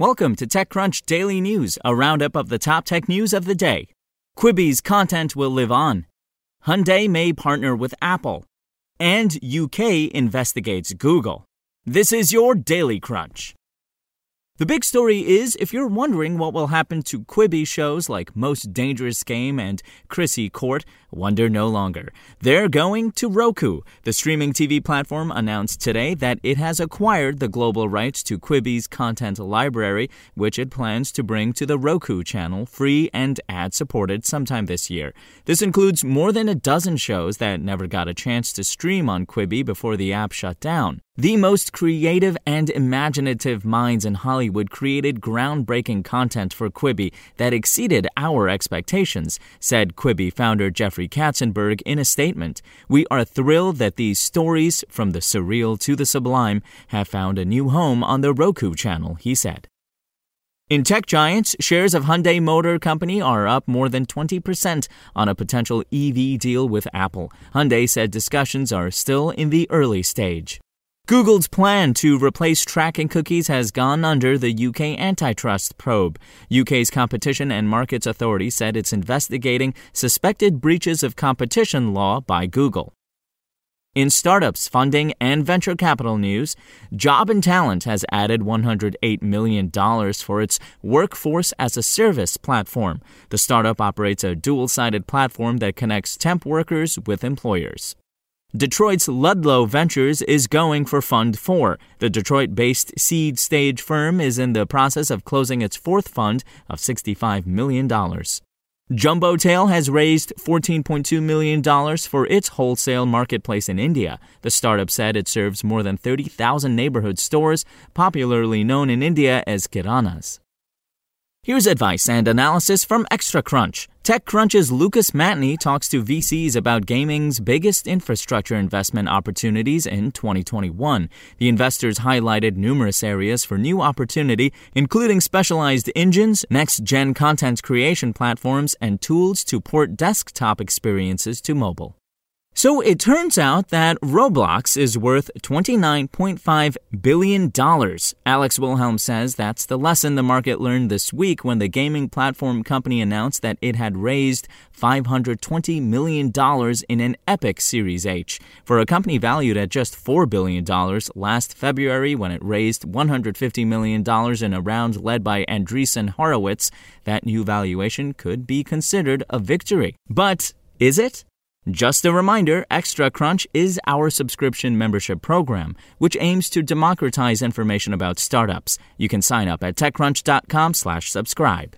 Welcome to TechCrunch Daily News, a roundup of the top tech news of the day. Quibi's content will live on. Hyundai may partner with Apple. And UK investigates Google. This is your Daily Crunch. The big story is if you're wondering what will happen to Quibi shows like Most Dangerous Game and Chrissy Court, wonder no longer. They're going to Roku. The streaming TV platform announced today that it has acquired the global rights to Quibi's content library, which it plans to bring to the Roku channel, free and ad supported sometime this year. This includes more than a dozen shows that never got a chance to stream on Quibi before the app shut down. The most creative and imaginative minds in Hollywood created groundbreaking content for Quibi that exceeded our expectations, said Quibi founder Jeffrey Katzenberg in a statement. We are thrilled that these stories, from the surreal to the sublime, have found a new home on the Roku channel, he said. In tech giants, shares of Hyundai Motor Company are up more than 20% on a potential EV deal with Apple. Hyundai said discussions are still in the early stage. Google's plan to replace tracking cookies has gone under the UK antitrust probe. UK's Competition and Markets Authority said it's investigating suspected breaches of competition law by Google. In startups, funding, and venture capital news, Jobandtalent has added $108 million for its Workforce as a Service platform. The startup operates a dual sided platform that connects temp workers with employers. Detroit's Ludlow Ventures is going for Fund 4. The Detroit based seed stage firm is in the process of closing its fourth fund of $65 million. Jumbotail has raised $14.2 million for its wholesale marketplace in India. The startup said it serves more than 30,000 neighborhood stores, popularly known in India as kiranas. Here's advice and analysis from Extra Crunch. TechCrunch's Lucas Matney talks to VCs about gaming's biggest infrastructure investment opportunities in 2021. The investors highlighted numerous areas for new opportunity, including specialized engines, next gen content creation platforms, and tools to port desktop experiences to mobile. So it turns out that Roblox is worth $29.5 billion. Alex Wilhelm says that's the lesson the market learned this week when the gaming platform company announced that it had raised $520 million in an Epic Series H. For a company valued at just $4 billion last February when it raised $150 million in a round led by Andreessen Horowitz, that new valuation could be considered a victory. But is it? Just a reminder, Extra Crunch is our subscription membership program, which aims to democratize information about startups. You can sign up at techcrunch.com/slash subscribe.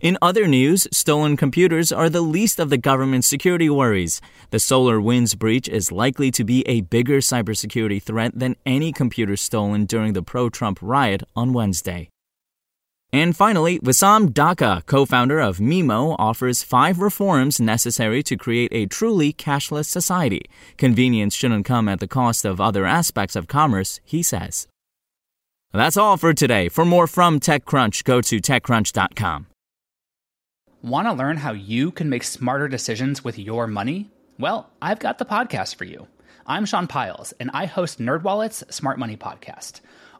In other news, stolen computers are the least of the government's security worries. The SolarWinds breach is likely to be a bigger cybersecurity threat than any computer stolen during the pro-Trump riot on Wednesday. And finally, Wissam Daka, co founder of Mimo, offers five reforms necessary to create a truly cashless society. Convenience shouldn't come at the cost of other aspects of commerce, he says. That's all for today. For more from TechCrunch, go to TechCrunch.com. Want to learn how you can make smarter decisions with your money? Well, I've got the podcast for you. I'm Sean Pyles, and I host NerdWallet's Smart Money Podcast